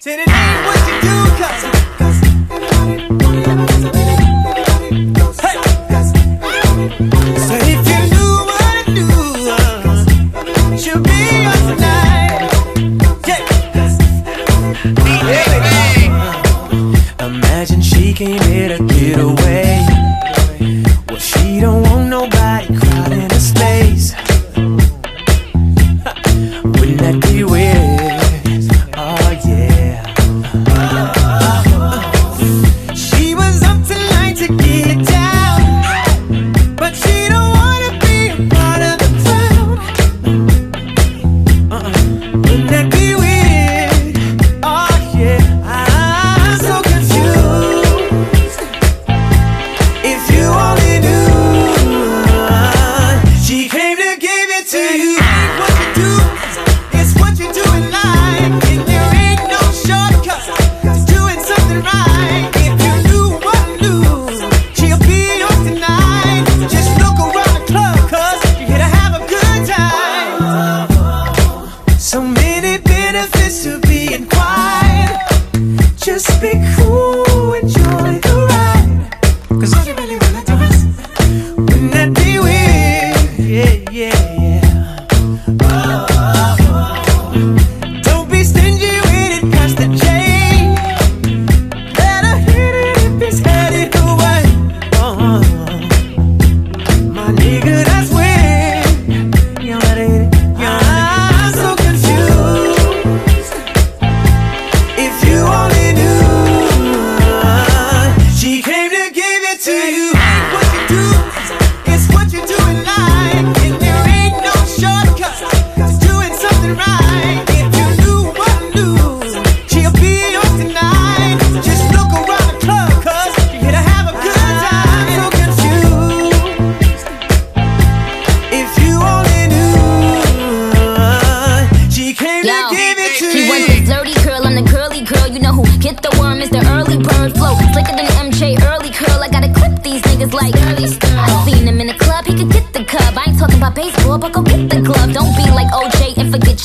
Said it ain't what you do, cause,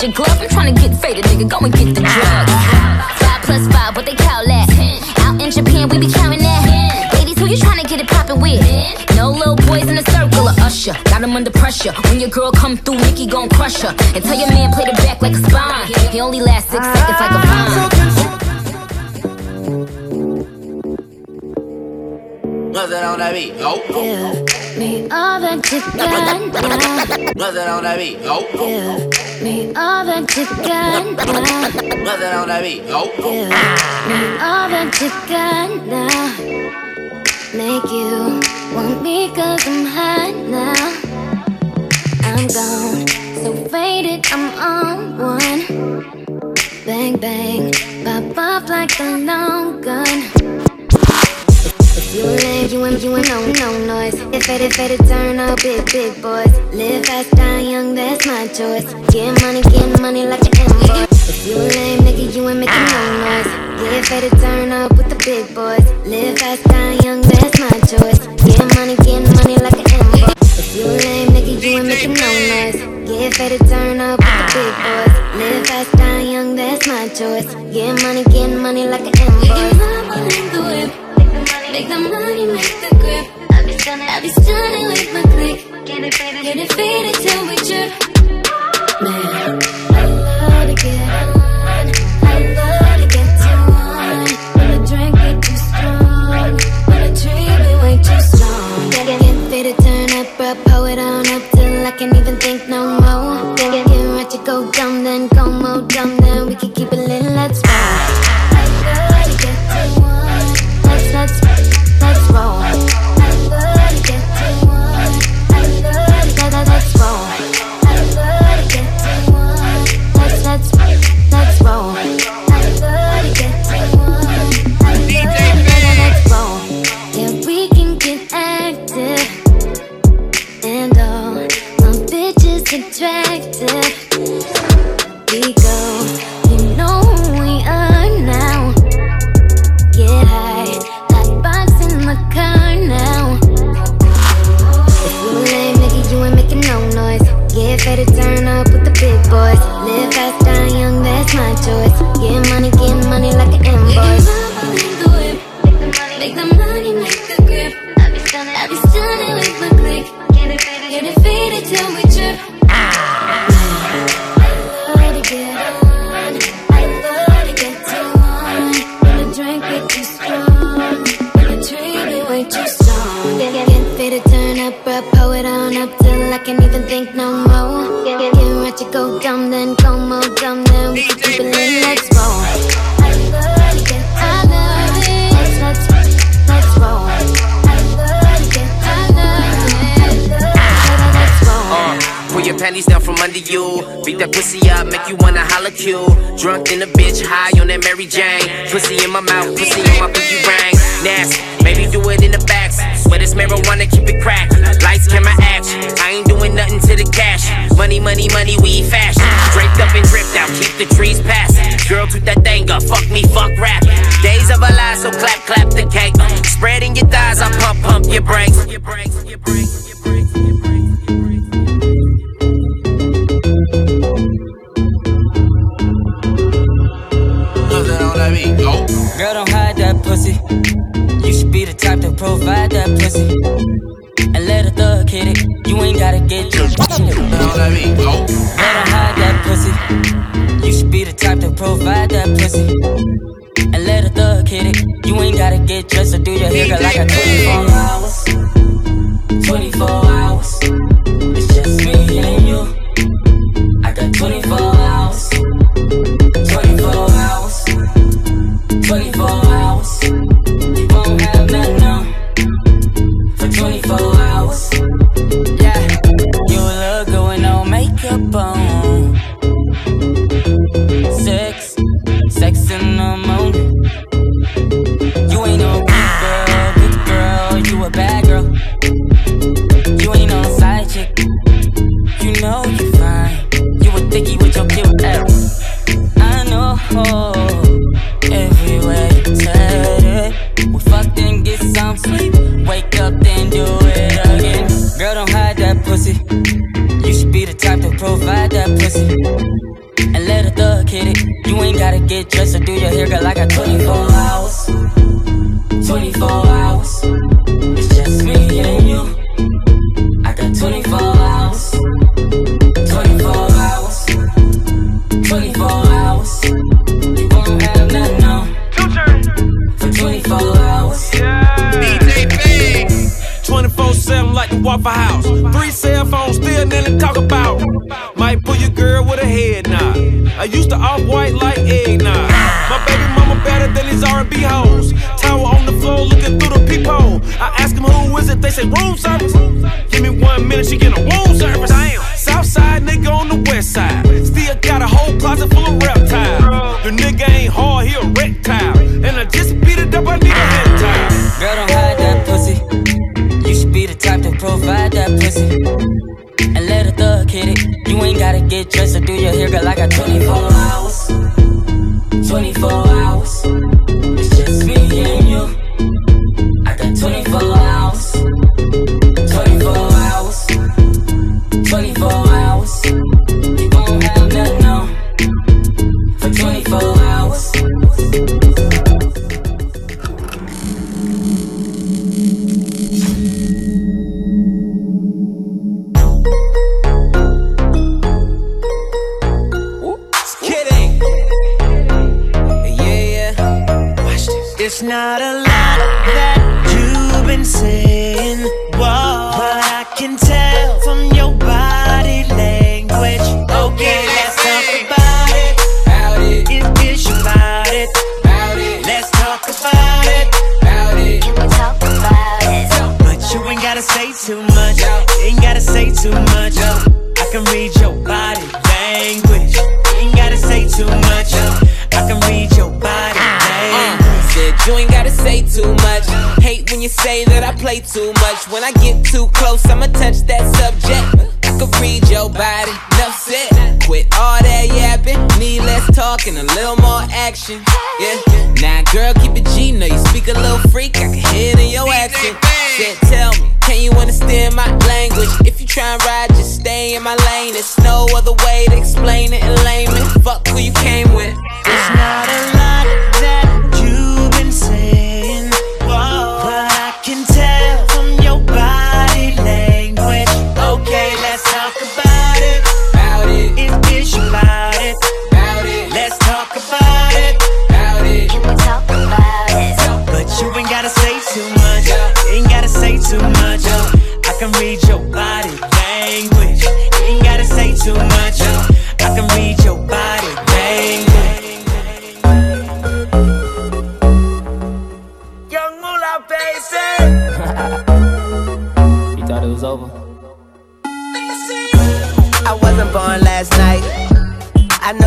your glove. I'm trying to get faded, nigga. Go and get the drug. Five plus five, what they call that? Out in Japan, we be counting that. Ladies, who you trying to get it poppin' with? No little boys in the circle of Usher. Got him under pressure. When your girl come through, Nicki gon' crush her. And tell your man play the back like a spine. He only lasts six seconds like a vine. Nothing on that beat. Oh, Give me all that you got now. nothing on that beat. Oh, Give me all that now. nothing on that beat. Give me all that now. Make you want me cause I'm hot now. I'm gone, so faded, I'm on one. Bang, bang, pop off like a long gun. You a lame, you ain't, you ain't no, no noise. It, if it, turn up, big, big boys. Live fast, die young, that's my choice. Get money, get money like an invoice. If you a lame nigga, you ain't making no noise. Get to turn up with the big boys. Live fast, die young, that's my choice. Get money, get money like an invoice. If you a lame nigga, you ain't making no noise. Get to turn up with the big boys. Live fast, die young, that's my choice. Get money, get money like an invoice. Make the money, make the grip. I be stunning, I be stunning with my click. Get it faded, get it faded till we drip. Man, I love to get on. I love to get too on. When the drink get too strong, when the dream be way too strong. Get, get, get faded, turn up, bro, it on up till I can't even think no more. High on that Mary Jane. Pussy in my mouth, pussy in my pinky ring. Nasty, maybe do it in the back. Swear this marijuana, keep it cracked. Lights, camera, action. I ain't doing nothing to the cash. Money, money, money, we fashion. Draped up and dripped out, keep the trees passing. Girl, toot that thing up, fuck me, fuck rap. Days of a lie, so clap, clap the cake. Spreading your thighs, I pump, pump your brakes. Your brakes, your brakes, your brakes, your brakes, Girl, don't hide that pussy. You should be the type to provide that pussy. And let a thug hit it. You ain't gotta get your on that beat, oh. Girl, don't hide that pussy. You should be the type to provide that pussy. And let a thug hit it. You ain't gotta get dressed or do your hair. I got 24 hours. 24 hours. Get dressed or do your hair, girl. I got 24 hours. 24 hours. It's just me and you. I got 24 hours. 24 hours. 24 hours. You won't have nothing on for 24 hours. DJ Big. 24 7 like the Waffle House. Three cell phones, still nothing to talk about. Might pull your girl with a head nod. I used to off white like it, they say room service. Give me one minute, she get a room service. Damn. Southside nigga on the west side. Still got a whole closet full of reptiles. The nigga ain't hard, he a reptile. And I just beat it up, I need a head time. Girl, don't hide that pussy. You should be the type to provide that pussy. And let a thug hit it. You ain't gotta get dressed or do your hair, girl. I got 24 hours. 24 hours. When I get too close, I'ma touch that subject. I can read your body, enough said. Quit all that yapping, need less talk and a little more action. Yeah, now girl, keep it G, know you speak a little freak, I can hear it in your accent. Said, tell me, can you understand my language? If you try and ride, just stay in my lane. There's no other way to explain it in layman. Fuck who you came with.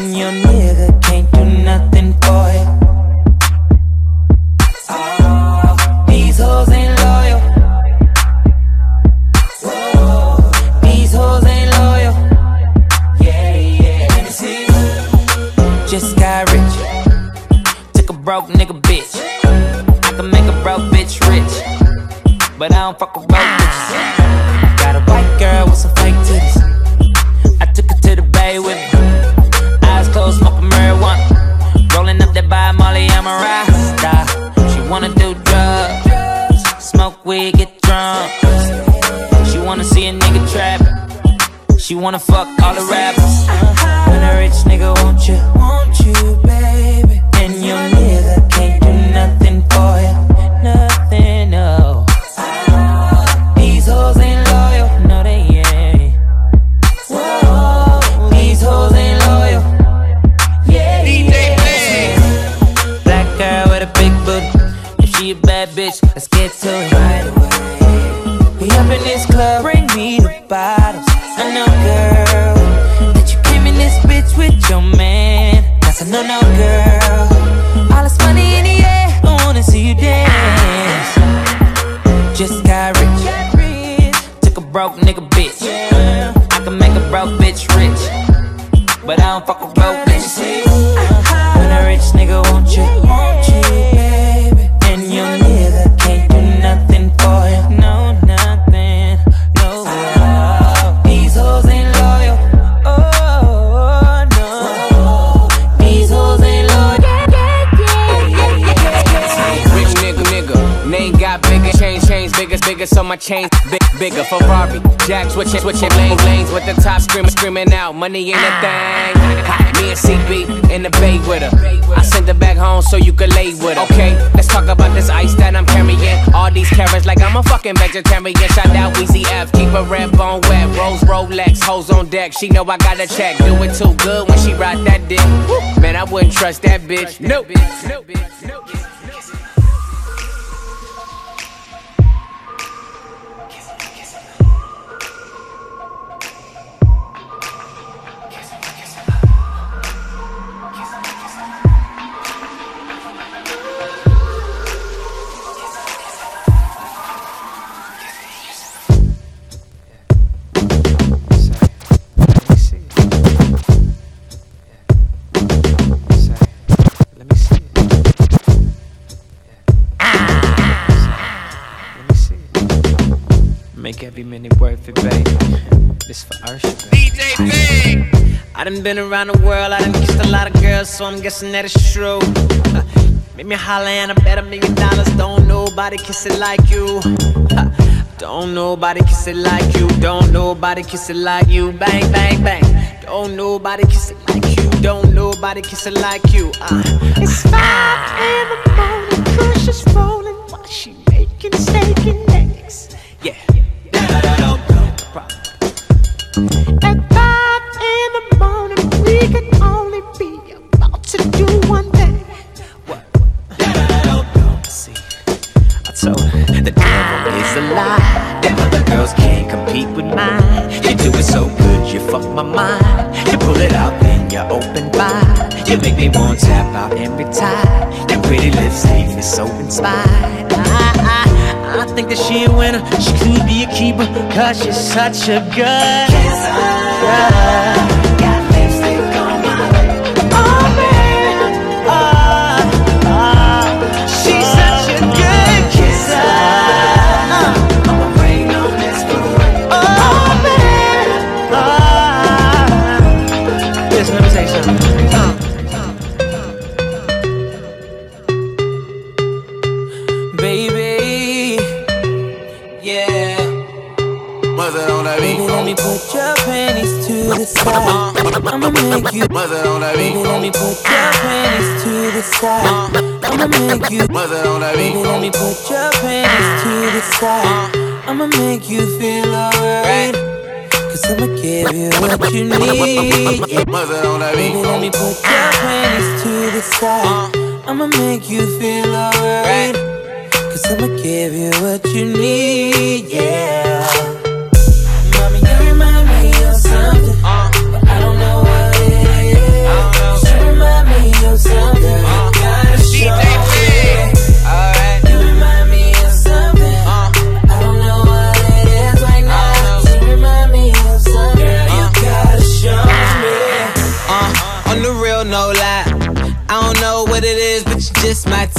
and your nigga can't do nothing for you. Oh, these hoes ain't loyal. Whoa, these hoes ain't loyal. Yeah, yeah. See. Just got rich. Took a broke nigga bitch. I can make a broke bitch rich. But I don't fuck with broke Money ain't a ah. thing. Ha, Me and CB in the bay with her. I sent her back home so you could lay with her. Okay, let's talk about this ice that I'm carrying. All these carrots like I'm a fucking vegetarian. Shout out Weezy F, keep a red bone wet. Rose Rolex, hoes on deck. She know I got a check. Do it too good when she ride that dick. Man, I wouldn't trust that bitch. Nope. Nope. Minute worth baby. This for Ursula. DJ Big! I done been around the world, I done kissed a lot of girls, so I'm guessing that it's true. Make me holler and I bet a million dollars. Don't nobody kiss it like you. Don't nobody kiss it like you. Don't nobody kiss it like you. Bang, bang, bang. Don't nobody kiss it like you. Don't nobody kiss it like you. Uh, It's five in the morning, Kush is rolling while she making steak Girls can't compete with mine. You do it so good, you fuck my mind. You pull it out, then you open wide. You make me want to tap out every time. Your pretty lips leave me so inspired. I, I, I think that she a winner. She could be a keeper, cause she's such a good kisser. I'ma make you on that beat. Baby, let me put your panties to the side. Uh. I'ma make you feel alright. Cause I'ma give you what you need. Yeah. On that Baby, let me put your panties to the side. Uh. I'ma make you feel alright. Cause I'ma give you what you need. Yeah. Mommy, you remind me of something. Uh. But I don't know what it is. You remind me of something.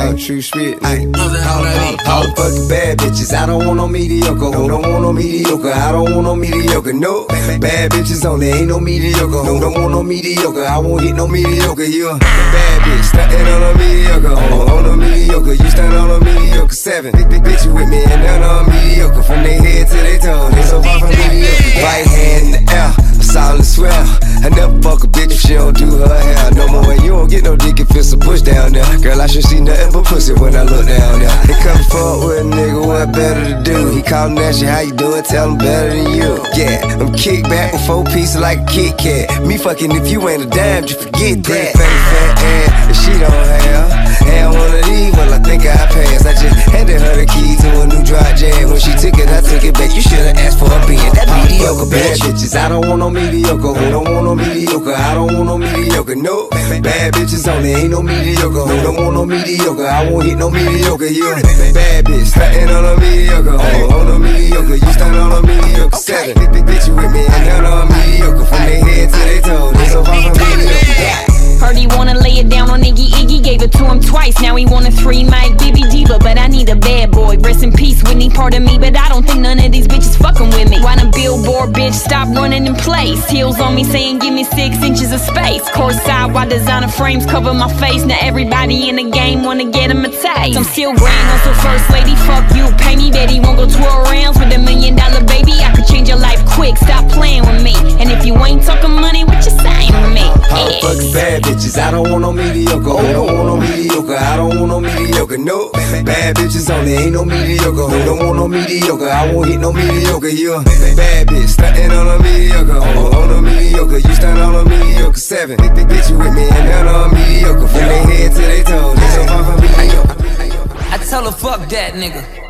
talk, true spit. Hey, Buzz it on that beat. all fucking bad bitches. I don't want no mediocre. Who don't want no mediocre? I don't want no mediocre. No, bad bitches only. Ain't no mediocre. Who don't want no mediocre? I won't hit no mediocre. You a bad bitch, stunting on a mediocre. On, on a mediocre, you stand on a mediocre. Seven, big, big bitch you with me and none on mediocre. From their head to their toe, they so far from mediocre. Right hand in the air, solid swell. I never fuck a bitch if she don't do her hair no more. And you don't get no dick if it's a push down there. Girl, I should see nothing but pussy when I look down there. They come fuck with a nigga, what better to do? He callin' at you, how you doing? Tell him better than you. Yeah, I'm kick back with four pieces like a Kit Kat. Me fucking if you ain't a dime, just forget that. Fat, fat ass, if she don't have. Had one of these, well, I think I passed. I just handed her the key to a new dry jam. When she took it, I took it back. You should've asked for a being that mediocre bad bitches. I don't want no mediocre. Who don't want no mediocre? I don't want no mediocre. No, bad bitches only. Ain't no mediocre. Who don't want no mediocre? I won't hit no mediocre. You bad bitch, stunting on a mediocre. On, on a mediocre, you stand on a mediocre. Seven, bitch you with me and none on mediocre. From their head to their toe, they so far from mediocre. Yeah. Heard he wanna lay it down on Iggy Iggy, gave it to him twice. Now he want a three mic Bibi Diva, but I need a bad boy. Rest in peace, Whitney, part of me, but I don't think none of these bitches fucking with me. Why the billboard bitch stop running in place? Heels on me saying give me six inches of space. Course side, while designer frames cover my face. Now everybody in the game wanna get him a taste. I'm still grand hustle first lady, fuck you, pay me. Bet he won't go 12 rounds with a million dollar baby. I change your life quick, stop playing with me. And if you ain't talking money, what you saying with me? All fucking bad bitches, I don't want no mediocre. I don't want no mediocre? I don't want no mediocre. No, bad bitches only. Ain't no mediocre. Who don't want no mediocre? I won't hit no mediocre. You a bad bitch, stunting on a mediocre. On, on a mediocre, you stand on a mediocre. Seven, big, big bitch you with me and none on mediocre. From their head to their toe, they so far from mediocre. I tell her, fuck that nigga.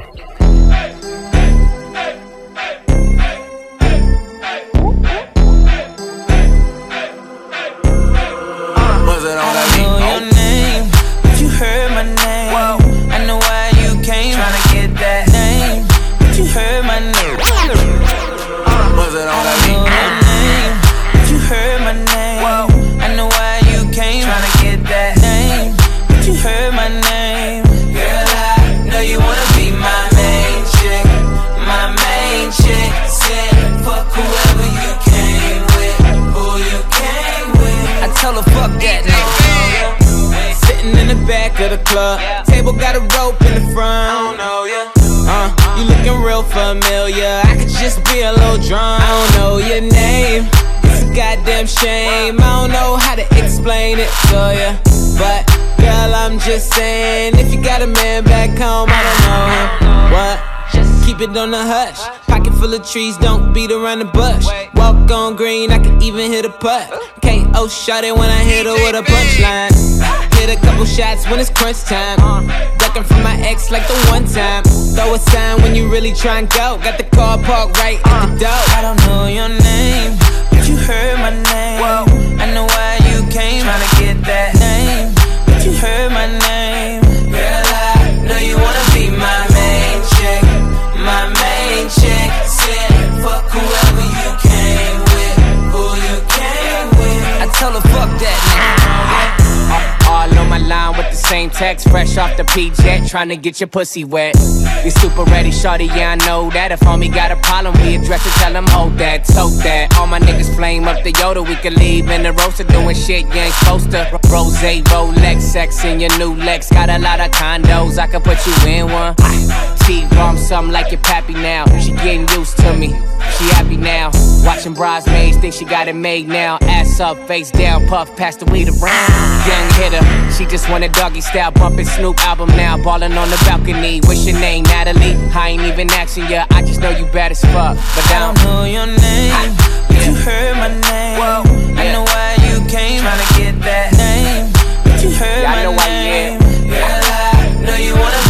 Back of the club, table got a rope in the front. I don't know ya. Uh, you looking real familiar. I could just be a little drunk. I don't know your name. It's a goddamn shame. I don't know how to explain it to ya. But girl, I'm just saying, if you got a man back home, I don't know him. What? Keep it on the hush. Pocket full of trees, don't beat around the bush. Walk on green, I can even hit a putt. KO shot it when I hit her with a punchline. Hit a couple shots when it's crunch time. Uh. Ducking from my ex like the one time. Throw a sign when you really try and go. Got the car parked right at the uh. door. I don't know your name, but you heard my name. I know why you came. Tryna get that name, but you heard my name. Same text, fresh off the P-Jet, tryna get your pussy wet. You super ready, shorty, yeah, I know that. If homie got a problem, we address it, tell him hold that, tote that. All my niggas flame up the Yoda, we can leave in the roaster doing shit you ain't supposed to. Rose, Rolex, sex in your new Lex. Got a lot of condos, I can put you in one. T-bomb something like your pappy now. She getting used to me, she happy now. Watching bridesmaids, think she got it made now. Ass up, face down, puff, pass the weed around. Young hitter, she just want a doggy style, bumping Snoop album now. Ballin' on the balcony. What's your name, Natalie? I ain't even asking ya, I just know you bad as fuck. But I don't know your name, but you heard my name. I know why you came, tryna get that name. But you heard Yeah, I my know why you name. Girl, I know you wanna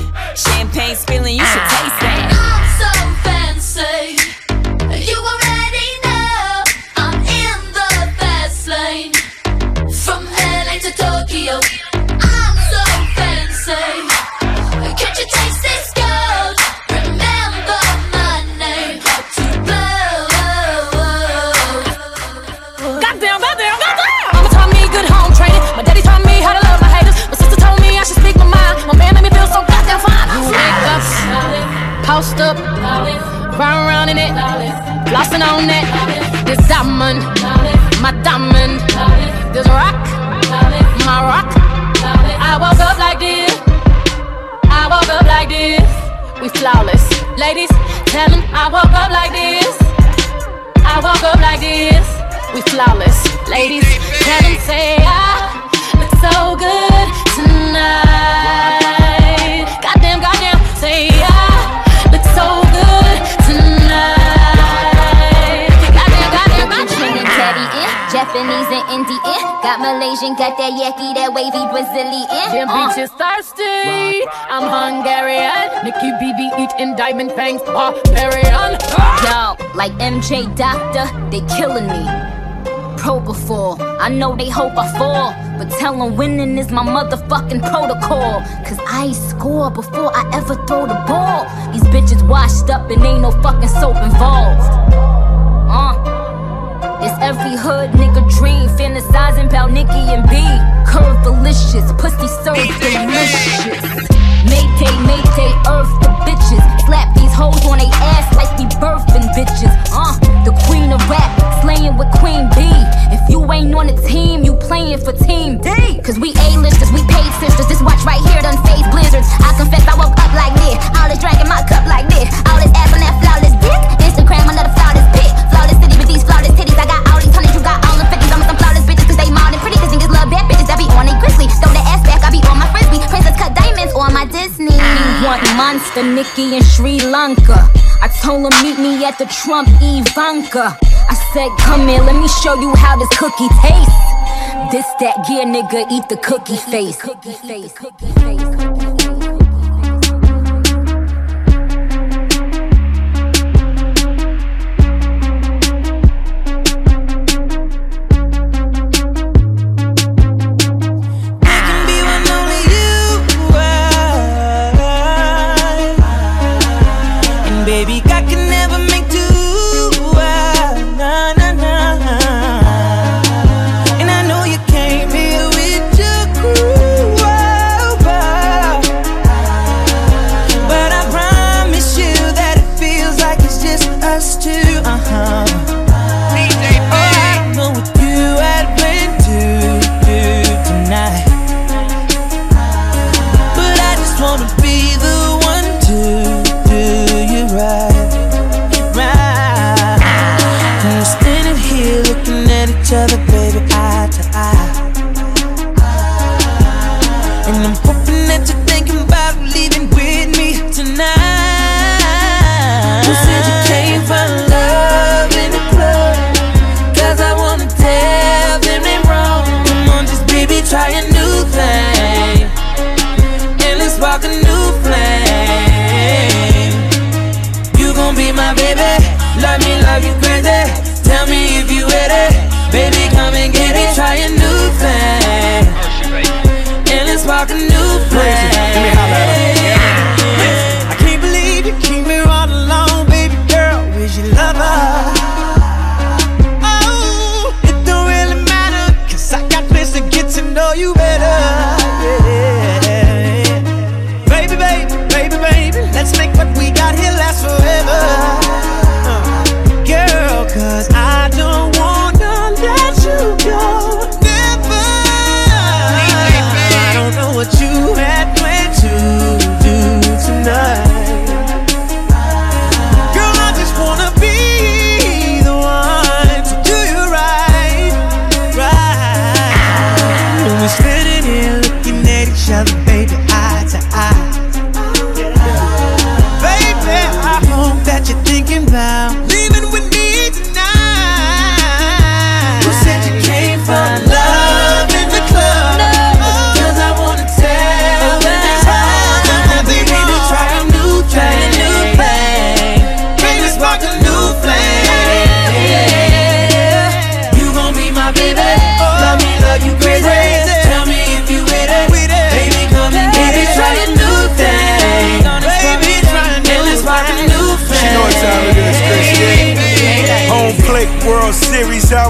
Champagne spilling, you should ah. taste that. I'm so fancy. Ladies. Tell 'em I woke up like this. I woke up like this. We flawless, ladies. Tell 'em say I look so good tonight. Got Malaysian, got that yaki, that wavy Brazilian. Them Uh. bitches thirsty. I'm Hungarian. Nicki BB eating diamond fangs. Barbarian. Yo, like MJ Doctor, they killing me. Propofol, I know they hope I fall, but tell 'em winning is my motherfucking protocol. Cause I score before I ever throw the ball. These bitches washed up and ain't no fucking soap involved. Uh. Every hood nigga dream, fantasizing about Nicki and B. Curve delicious, pussy served delicious. Mayday, mayday, earth the bitches. Slap these hoes on they ass like we birthing bitches. Uh, the queen of rap, slaying with Queen B. If you ain't on the team, you playing for Team D. Cause we A-listers, we paid sisters. This watch right here done phase blizzards. I confess I woke up like this. All this drink in my cup like this. All this ass on that flawless dick. Instagram another flawless pic. Flawless city with these flawless titties. I got all these hundreds, you got all the fifties. I'm some flawless bitches cause they mild and pretty. Cause niggas love bad bitches that be on they grizzly. Throw the ass back, I be on my frisbee. Princess cut diamonds on my Disney. You Want monster Nicki in Sri Lanka. I told him meet me at the Trump Ivanka. I said, come here, let me show you how this cookie tastes. This that gear nigga eat the cookie face. Cookie face. Cookie face.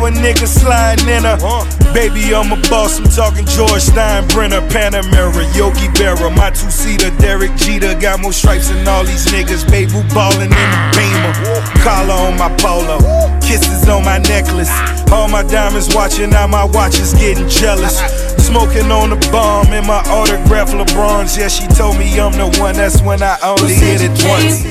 Now a nigga sliding in her. Baby, I'm a boss. I'm talking George Steinbrenner, Panamera, Yogi Berra, my two seater, Derek Jeter. Got more stripes than all these niggas. Baby, ballin' in the beamer. Collar on my polo, kisses on my necklace. All my diamonds watching, now my watch is getting jealous. Smoking on the bomb in my autograph LeBron's. Yeah, she told me I'm the one. That's when I only hit it once.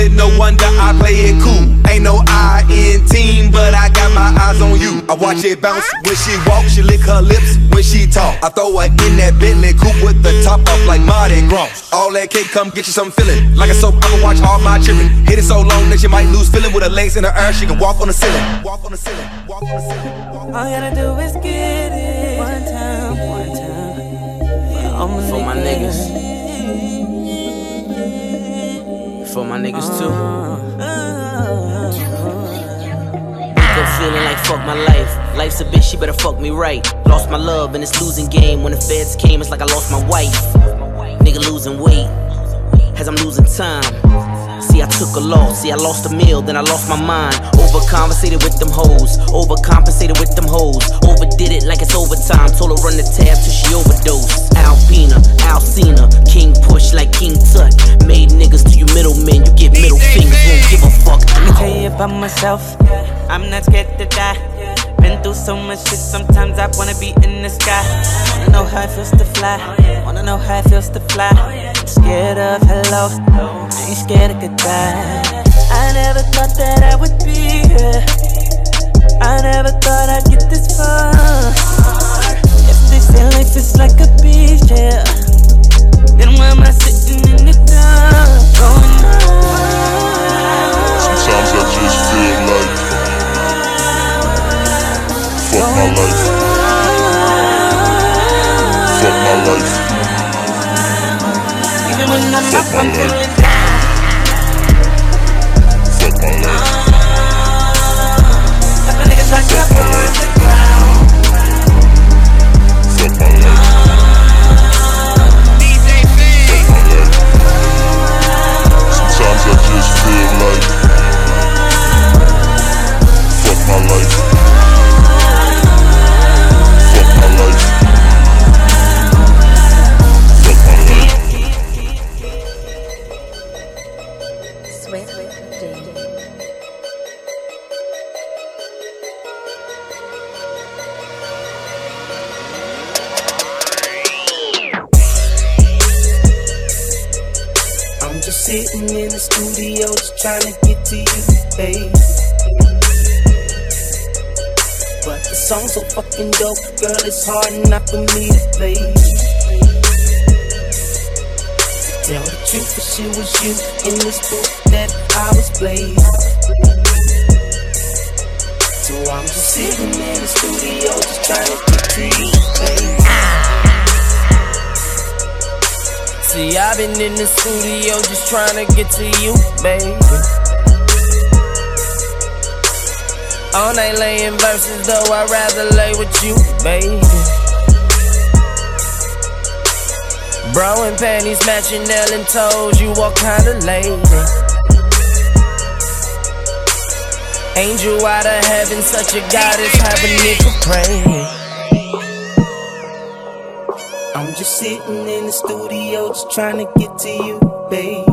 it, no wonder I play it cool. Ain't no I in team, but I got my eyes on you. I watch it bounce when she walk, she lick her lips when she talk. I throw her in that Bentley coupe with the top off like Mardi Gras. All that cake, come get you some feeling. Like a soap, I can watch all my children. Hit it so long that she might lose feeling with her legs in her air. She can walk on the ceiling. Walk on the ceiling. Walk on the ceiling. All you gotta do is get it one time, one time. For my niggas my niggas too. Wake up feeling like fuck my life. Life's a bitch, she better fuck me right. Lost my love in this losing game. When the feds came, it's like I lost my wife. Nigga losing weight as I'm losing time. See, I took a loss. See, I lost a meal, then I lost my mind. Overcompensated with them hoes. Overcompensated with them hoes. Overdid it like it's overtime. Told her run the tab till she overdosed. Alpina, Alcina, King push like King Tut. Made niggas to you middlemen. You get middle fingers, won't give a fuck. Let me tell you about myself. I'm not scared to die. Been through so much shit, sometimes I wanna be in the sky. Wanna know how it feels to fly. Wanna know how it feels to fly. Scared of hello, I ain't scared of goodbye. I never thought that I would be here. I never thought I'd get this far. If they say life is like a beach, yeah. Then why am I sitting in the dark? Oh, Going on. Sometimes I just feel like fuck my life. Fuck my life. Even when I'm Fuck my life. Like Fuck in this booth that I was blazing. So I'm just sitting in the studio, just trying to. See, I've been in the studio just trying to get to you, baby. All night laying verses, though I'd rather lay with you, baby. Bro and panties matching nail and toes, you what kind of lady? Angel out of heaven, such a goddess, have a nigga praying. I'm just sitting in the studio, just trying to get to you, baby.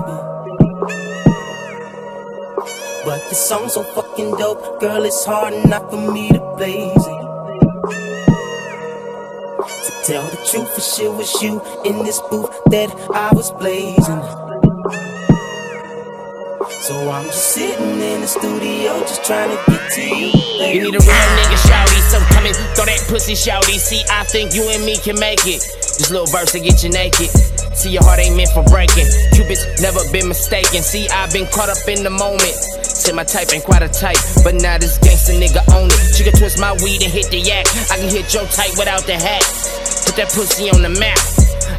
But the song's so fucking dope, girl, it's hard enough for me to blaze it. Truth, the shit was you in this booth that I was blazing. So I'm just sitting in the studio, just trying to get to you, baby. You need a real nigga shouty, so come throw that pussy shouty. See, I think you and me can make it. This little verse to get you naked. See, your heart ain't meant for breaking. Cupid's never been mistaken. See, I've been caught up in the moment. Say my type ain't quite a type, but now this gangsta nigga own it. She can twist my weed and hit the yak. I can hit your type without the hat. Put that pussy on the map.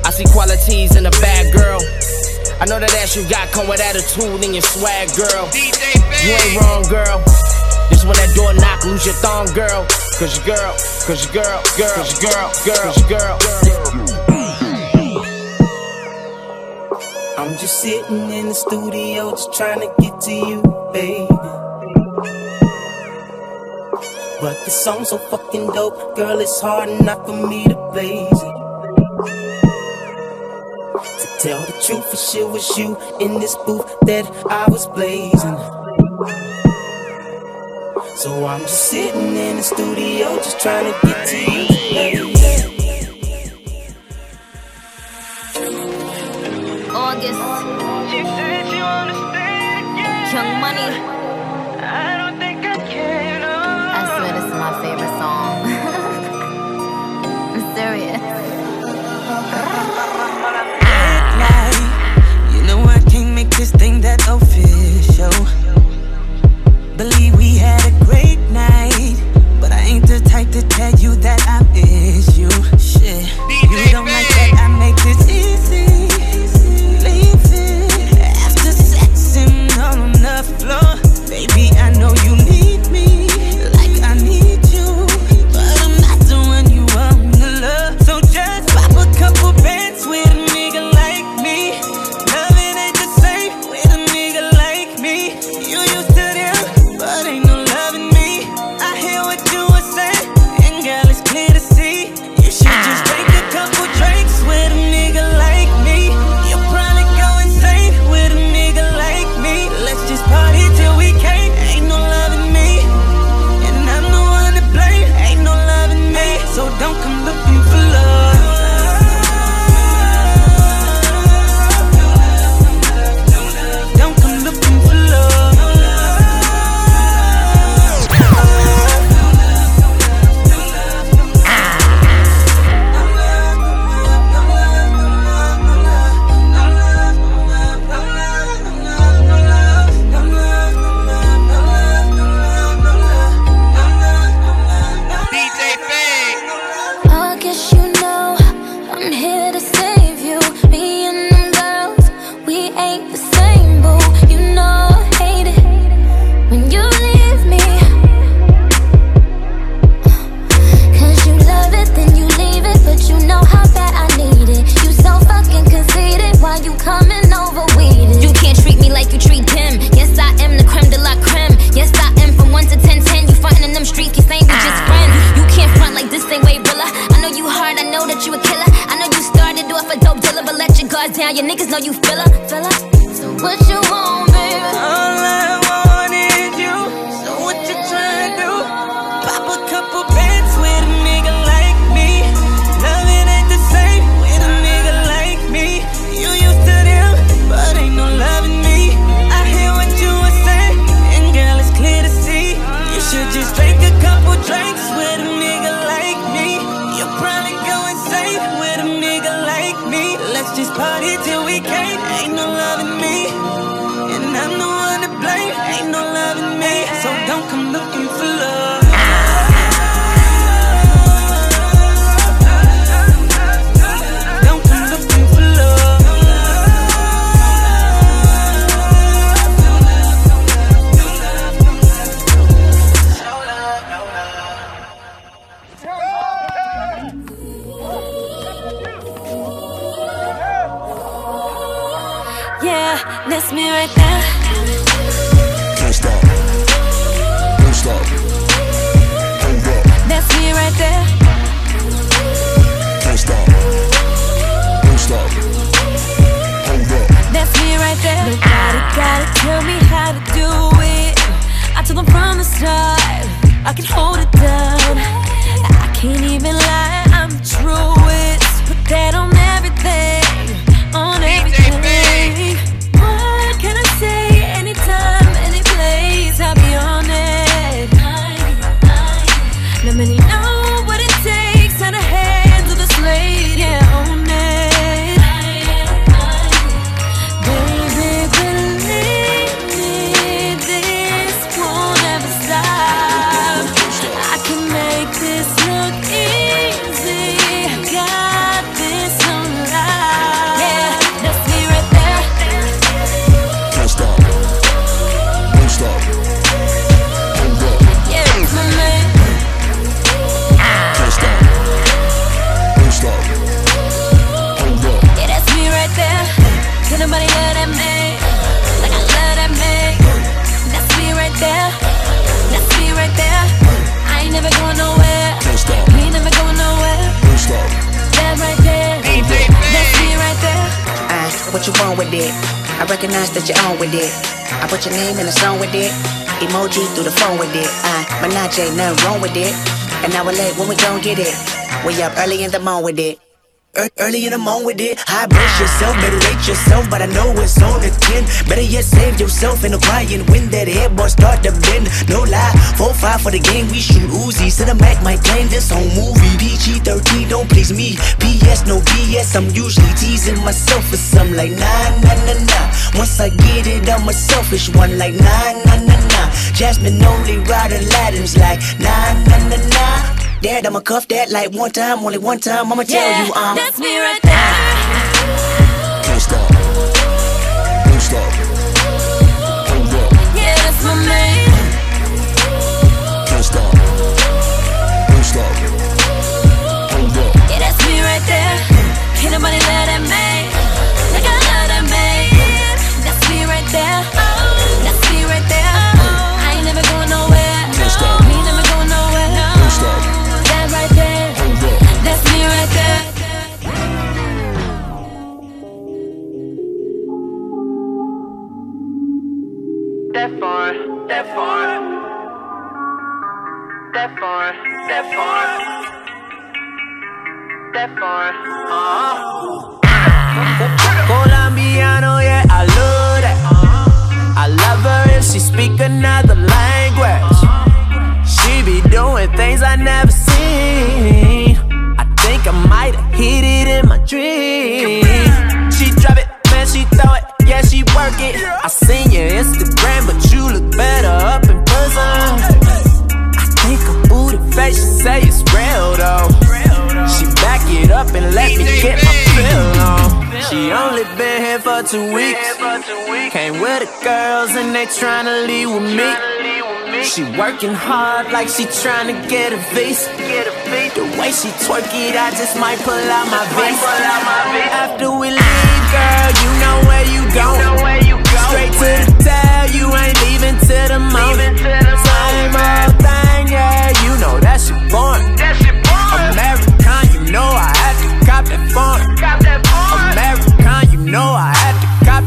I see qualities in a bad girl. I know that ass you got come with attitude and your swag, girl. You ain't wrong, girl. This when that door knock, lose your thong, girl. Cause your girl, cause your girl, girl, cause your girl, girl, cause your girl. I'm just sitting in the studio, just trying to get to you, baby. But the song's so fucking dope, girl, it's hard enough for me to blaze it. To tell the truth, the shit was you in this booth that I was blazing. So I'm just sitting in the studio, just trying to get to you, baby. August. Young Money. This thing that official. Believe we had a great night, but I ain't the type to tell you that I miss just party till we can't. Ain't no loving me. Me right there. Can't stop. Don't stop. Hold up. That's me right there. Can't stop. Don't stop. Hold up. That's me right there. Nobody gotta tell me how to do it. I told them from the start, I can hold it down. I can't even lie, you want with it? I recognize that you're on with it. I put your name in a song with it. Emoji through the phone with it. Uh, Menage, nothing wrong with it. And now we're late when we gon' get it. We up early in the morning with it. Ear- Early in the morning with it, high brush yourself, meditate yourself, but I know it's on the 10. Better yet, save yourself in the crying when that headboard start to bend. No lie, 4-5 for the game, we shoot Uzi. Mac, might claim this whole movie. PG 13 don't please me. PS, no BS, I'm usually teasing myself for some like nah, nah, nah, nah. Once I get it, I'm a selfish one like nah, nah, nah, nah. Jasmine only ride Aladdin's like nah, nah, nah, nah. Dad, I'ma cuff that like one time, only one time. I'ma tell Yeah, you, um. that's me right there. Can't stop. Don't stop. Hold up. Yeah, that's my man. Can't stop. Don't stop. Hold up. Yeah, that's me right there. Can't nobody love that man. That far, that far. That far, that far. That far. Uh-huh. Colombiano, yeah, I love that. I love her if she speak another language. She be doing things I never seen. I think I might have hit it in my dream. She drop it, man, she throw it, yeah, she work it. I seen your Instagram, but you look better up in person. I think her booty face, she say it's real though. She back it up and let me get my feel on. She only been here for two weeks. Came with the girls and they tryna leave with me. She working hard like she trying to get a face. The way she twerk it, I just might pull out my vest. After we leave, girl, you know where you going. Straight to the tail, you ain't leaving to the moment. Same old thing, yeah, you know that shit born. American, you know I have to cop that phone. American, you know I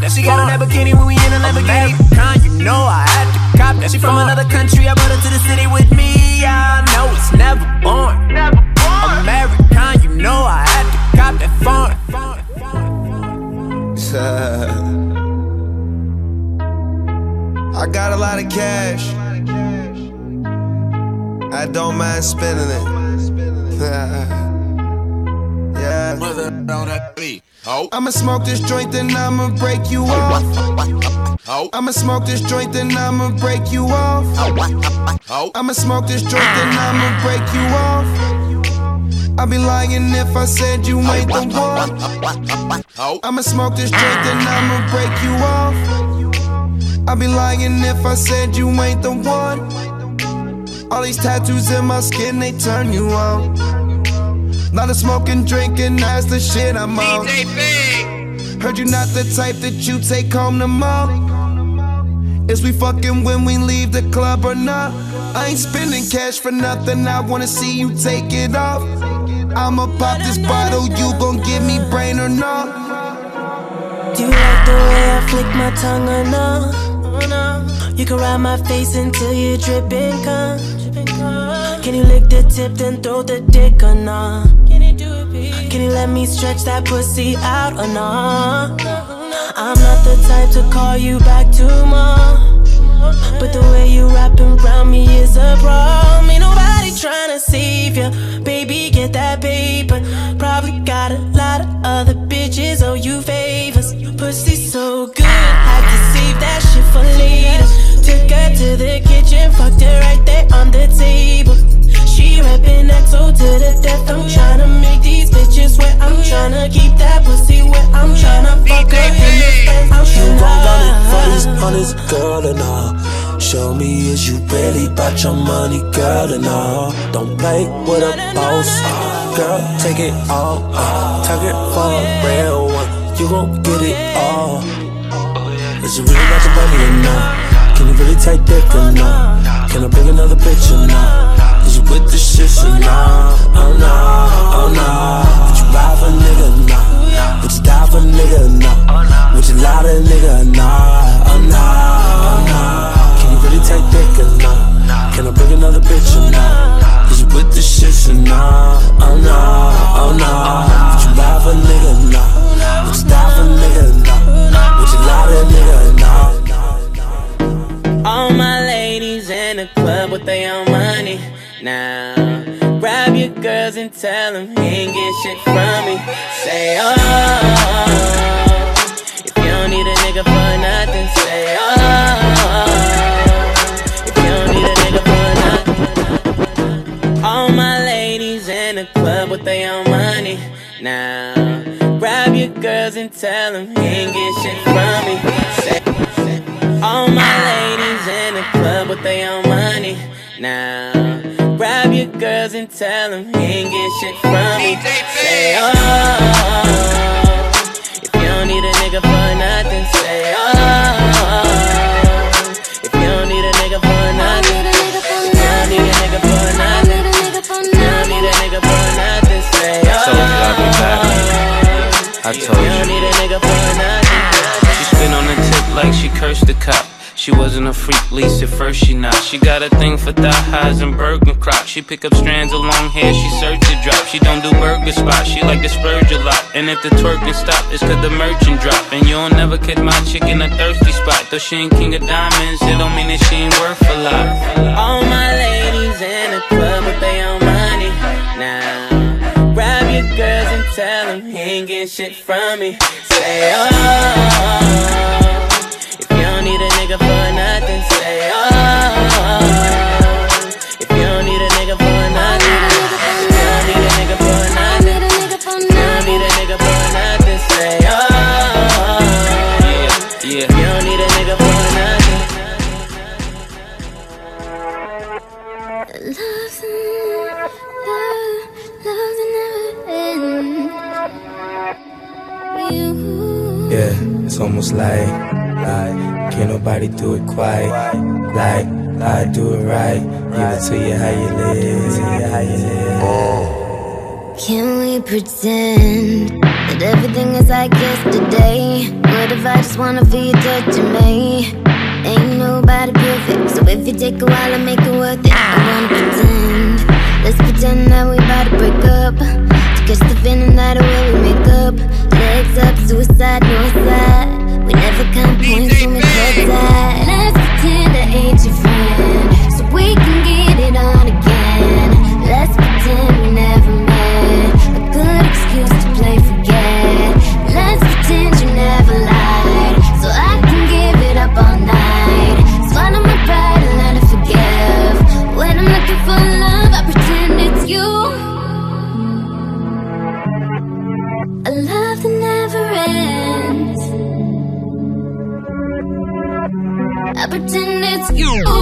that. She got on that bikini when we in a Lamborghini. Con, you know I had to cop that. She from another country, I brought her to the city with me. I know it's never born. American, you know I had to cop that phone. I got a lot of cash. I don't mind spending it. yeah. Whether on that beat. I'ma smoke this joint, then I'ma break you off. I'ma smoke this joint, then I'ma break you off. I'ma smoke this joint, then I'ma break you off. I'd be lying if I said you ain't the one. I'ma smoke this joint, then I'ma break you off. I'd be lying if I said you ain't the one. All these tattoos in my skin, they turn you on. Lot of smoking, drinking, that's the shit I'm on. Heard you not the type that you take home to mom. Is we fucking when we leave the club or not? I ain't spending cash for nothing, I wanna see you take it off. I'ma pop this bottle, you gon' give me brain or not? Do you like the way I flick my tongue or no? You can ride my face until you dripping cum. Can you lick the tip then throw the dick or no? Can you let me stretch that pussy out or no? I'm not the type to call you back tomorrow. But the way you wrapping around me is a problem. Ain't nobody trying to save you. Baby, get that paper. Probably got a lot of other bitches owe you favors. Pussy so good, had to save that shit for later. Took her to the kitchen, fucked her right there on the table. Rapping XO to the death. I'm tryna make these bitches wet. I'm tryna keep that pussy wet. I'm tryna fuck her in the face. I'm You gon' run it for this honest girl and all. Show me is you really about your money, girl and all. Don't play with a boss, girl. Take it all, uh, take it for a real one. You gon' get it all. Is you really about your money or not? Can you really take dick or not? Can I bring another bitch or not? With the shit or not? Oh no, oh no. Would you ride for nigga not? Would you die for nigga not? Would you lie to nigga not? Oh no, oh no. Can you really take dick or not? Can I bring another bitch or not? Is you with the shit or not? Oh no, oh no. Would you ride for nigga not? Would you die for nigga not? Would you lie to nigga not? All my ladies in the club with their own money. Now, grab your girls and tell them he ain't get shit from me. Say, oh, if you don't need a nigga for nothing, say, oh, if you don't need a nigga for nothing. All my ladies in the club with their own money. Now, grab your girls and tell them he ain't get shit from me. Say, all my ladies in the club with their own money. Now, grab your girls and tell them he ain't get shit from me. Say, oh, if you don't need a nigga for nothing, say, oh, if you don't need a nigga for nothing, if you don't need a nigga for nothing, if you don't need a nigga for nothing, say, oh, Told you I'd be oh, back. I told you don't need a nigga for nothing. She spin on the tip like she cursed the cop. She wasn't a freak, least at first she not. She got a thing for thigh highs and burger crop. She pick up strands of long hair, she search to drop. She don't do burger spots, she like to splurge a lot. And if the twerking stop, it's cause the merchant drop. And you'll never catch my chick in a thirsty spot. Though she ain't king of diamonds, it don't mean that she ain't worth a lot. All my ladies in the club with they on money. Now, grab your girls and tell them he ain't getting shit from me. Say, oh, you don't need a nigga for nothing, say, oh, if you don't need a nigga for nothing, if you don't need a nigga for nothing, you don't need a nigga for nothing, say, oh, Yeah, yeah. you don't need a nigga for nothing. Love's love, love's never end. Yeah, it's almost like, can't nobody do it quite like I do it right. It to you how you live, tell you how you live. Oh. Can we pretend that everything is like yesterday? What if I just wanna feel touching me? Ain't nobody perfect, so if you take a while and make it worth it, I wanna pretend. Let's pretend that we about to break up. To catch the feeling that we make up. Legs up, suicide, no side. We never count points when we said that. Let's pretend I ain't your friend, so we can get it on again. Let's pretend we never met. Oh.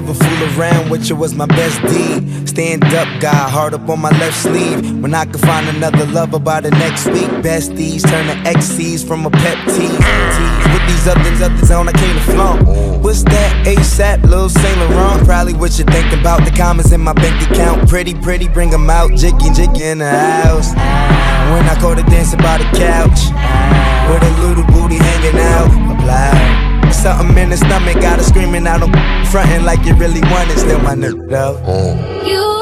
Never fool around with you was my best deed. Stand up, guy, hard up on my left sleeve. When I could find another lover by the next week. Besties turn to XCs from a pep tease. With these others, others on, I came to flaunt. What's that ASAP, Lil Saint Laurent? Probably what you think about the comments in my bank account. Pretty, pretty, bring them out. Jiggy, jiggy in the house. When I caught her dancing by the couch. With a little booty hanging out. Apply. Something in the stomach, got her screaming out, frontin' like you really want it. Still my nigga though. Mm. You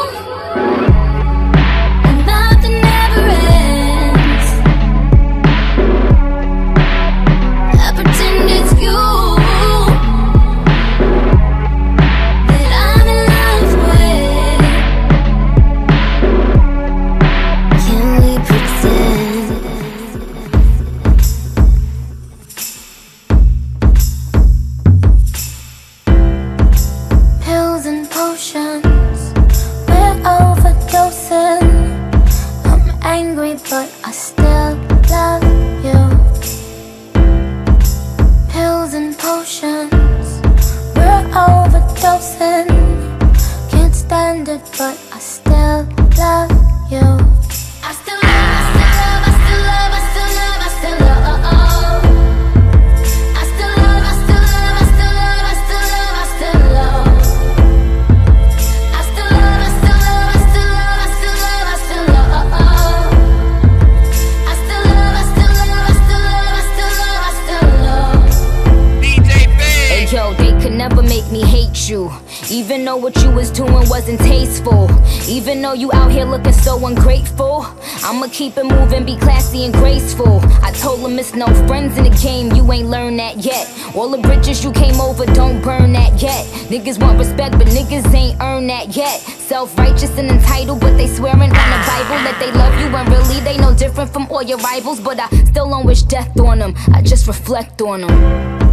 All the bridges you came over, don't burn that yet. Niggas want respect, but niggas ain't earned that yet. Self righteous and entitled, but they swearing on the Bible that they love you, and really they no different from all your rivals. But I still don't wish death on them, I just reflect on them.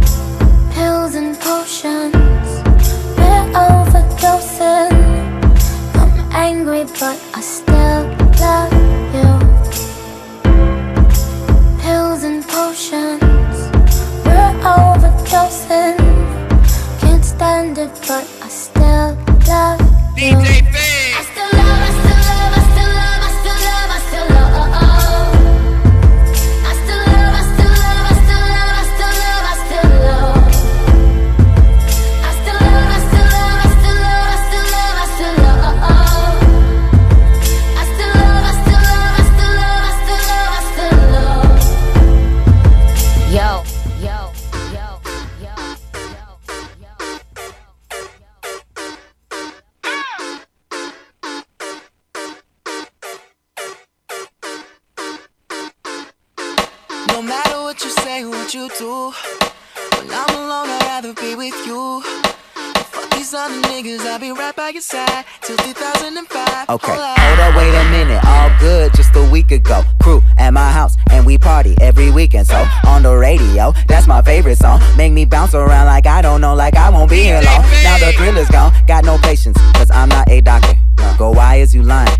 Pills and potions, we're overdosing. I'm angry, but No matter what you say, what you do. When I'm alone, I'd rather be with you. Fuck these other niggas, I'll be right by your side till 2005. Okay, Hold up. wait a minute. All good just a week ago. Crew at my house, and we party every weekend. So on the radio, that's my favorite song. Make me bounce around like I don't know, like I won't be here long. Now the thrill is gone, got no patience, cause I'm not a doctor. Go, why is you lying?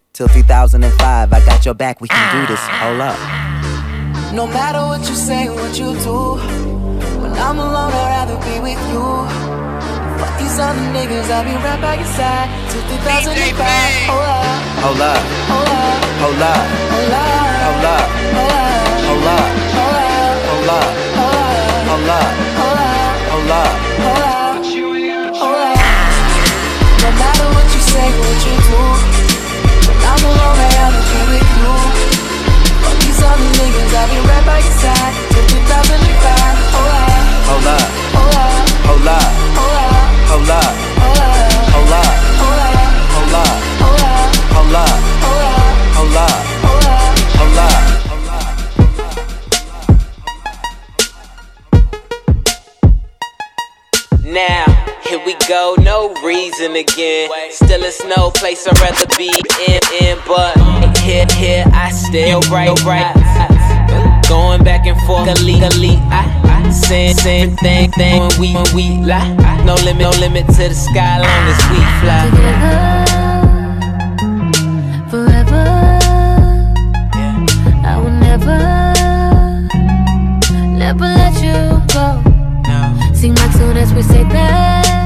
Till 2005, I got your back, we can do this. Hold up. No matter what you say, what you do. When I'm alone, I'd rather be with you. Fuck these other niggas, I'll be right by your side till 2005. Hold up, Hold up, hold up, hold up, hold up, hold up, hold up, hold up, hold up, hold up, hold up, hold up. hold up, with you niggas, I'll be right by your side hold up Hold up Hold up Hold up Hold up Hold up Hold up Hold up Hold up Hold up Hold up Hold up Hold up now no, no reason again. Still, it's no place I'd rather be in, in but here, here I still right, right. Going back and forth, legally, I, I saying, saying thing, thing when we, when we lie. No limit, no limit to the sky, long as we fly. Forever, I will never, never let you go. Seem like soon as we say that,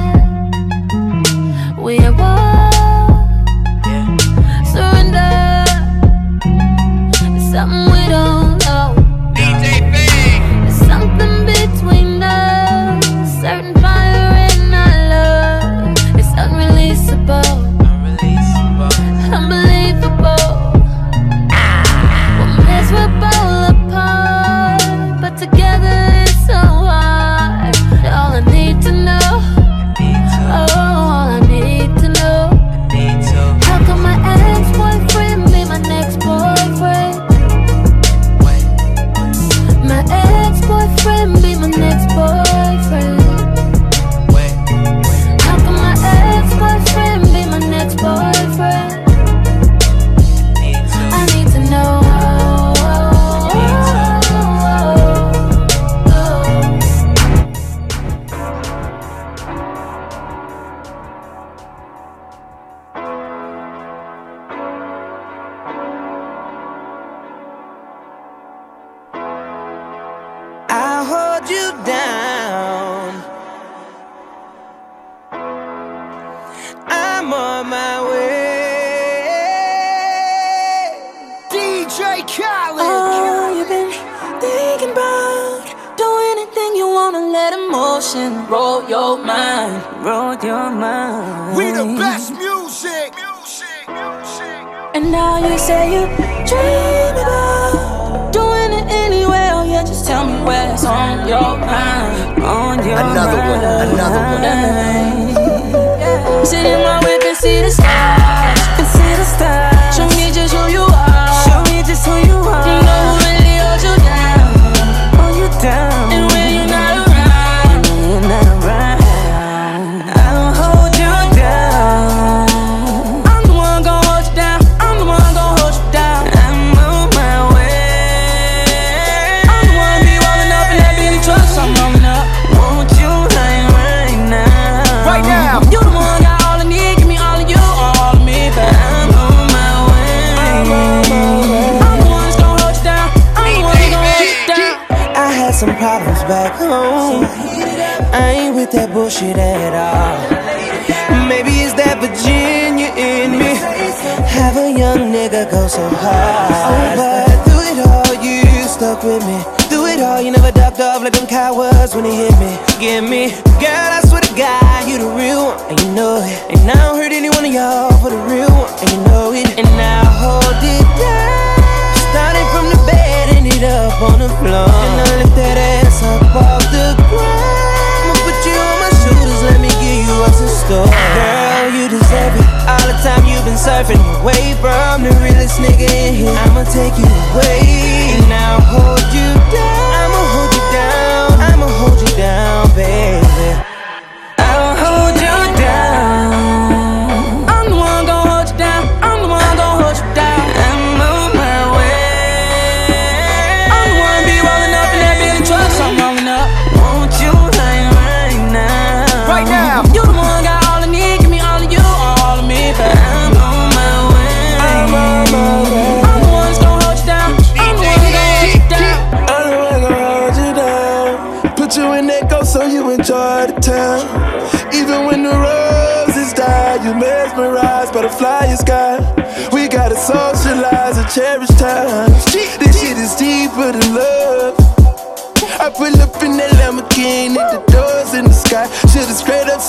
emotion roll your mind, roll your mind. We the best music. music, music. And now you say you dream about doing it anyway. Oh yeah, just tell me where's on your mind, on your mind. Another one, another one. Yeah. Sit in my whip and see the stars, bullshit at all. Maybe it's that Virginia in me. Have a young nigga go so hard. Oh, But through it all, you stuck with me. Through it all, you never ducked off like them cowards when they hit me. Get me, girl, I swear to God, you the real one, and you know it. And I don't hurt any one of y'all for the real one, and you know it. And now hold it down. Starting from the bed, ended up on the floor. And I lift that ass up off the ground. Store. Girl, you deserve it. All the time you've been surfing away from the realest nigga in here. I'ma take you away. And I'll hold you down. I'ma hold you down. I'ma hold you down, baby.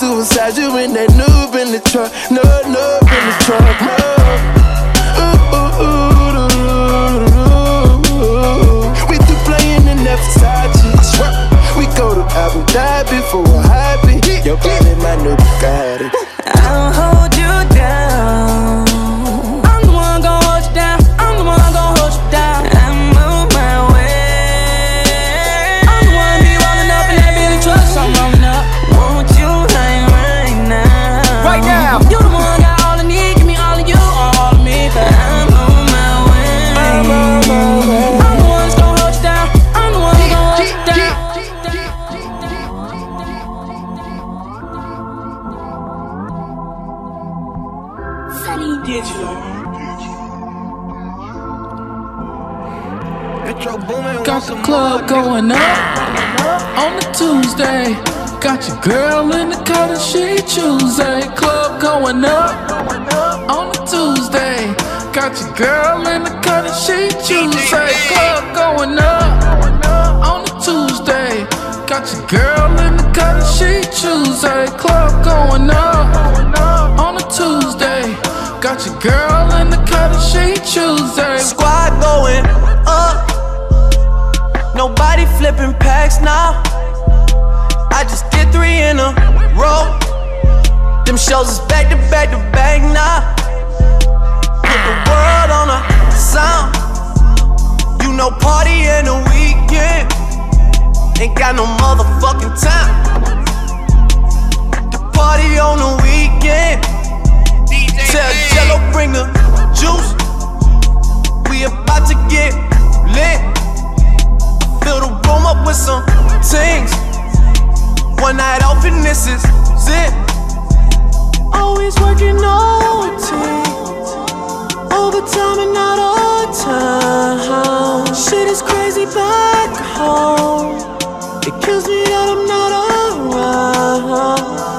Suicide you in that noob in the truck. No love Tuesday. Club going up on a Tuesday. Got your girl in the cut and she Tuesday. Squad going up. Nobody flipping packs now. I just did three in a row. Them shows is back to back to back now. Put the world on a sound. You know, party in the weekend. Ain't got no motherfucking time. Party on the weekend. Tell Jello bring the juice. We about to get lit. Fill the room up with some things. One night off and this is it. Always working OT. Overtime and not all time. Shit is crazy back home. It kills me that I'm not around.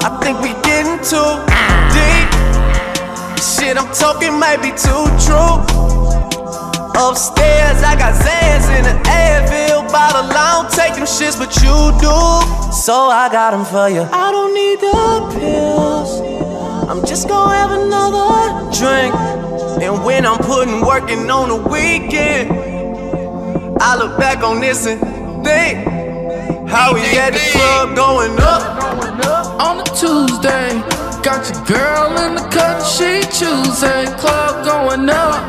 I think we're getting too deep. Shit I'm talking might be too true. Upstairs, I got Xans in the Advil bottle. I don't take them shits, but you do. So I got them for you. I don't need the pills. I'm just gonna have another drink. And when I'm putting working on the weekend, I look back on this and think how we at the club going up. On a Tuesday, got your girl in the cut, she Tuesday. Club going up.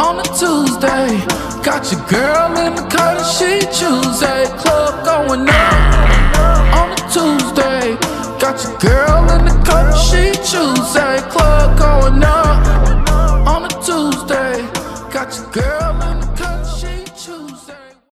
On a Tuesday, got your girl in the cut, she Tuesday. Club going up. On a Tuesday, got your girl in the cut, she Tuesday. Club going up.